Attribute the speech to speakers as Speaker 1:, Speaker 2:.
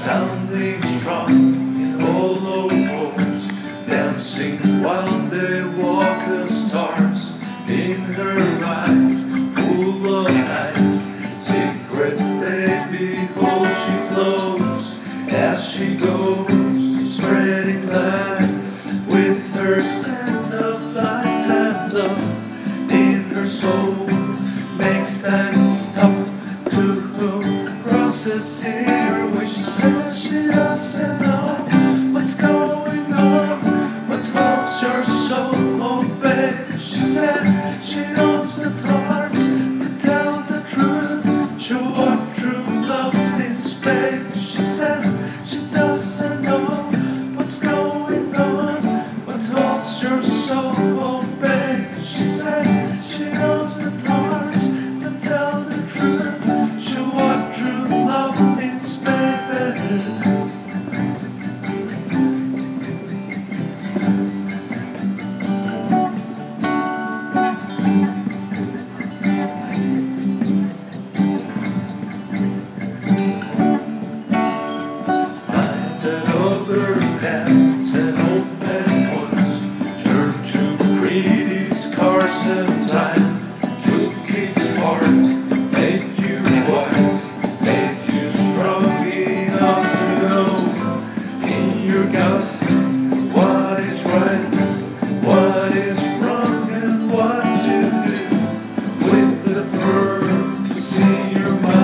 Speaker 1: Something strong in all logos, dancing while they walk the stars in her eyes, full of nights, secrets they behold. She flows as she goes, spreading light with her scent of life and love in her soul, makes time stop to process it. you.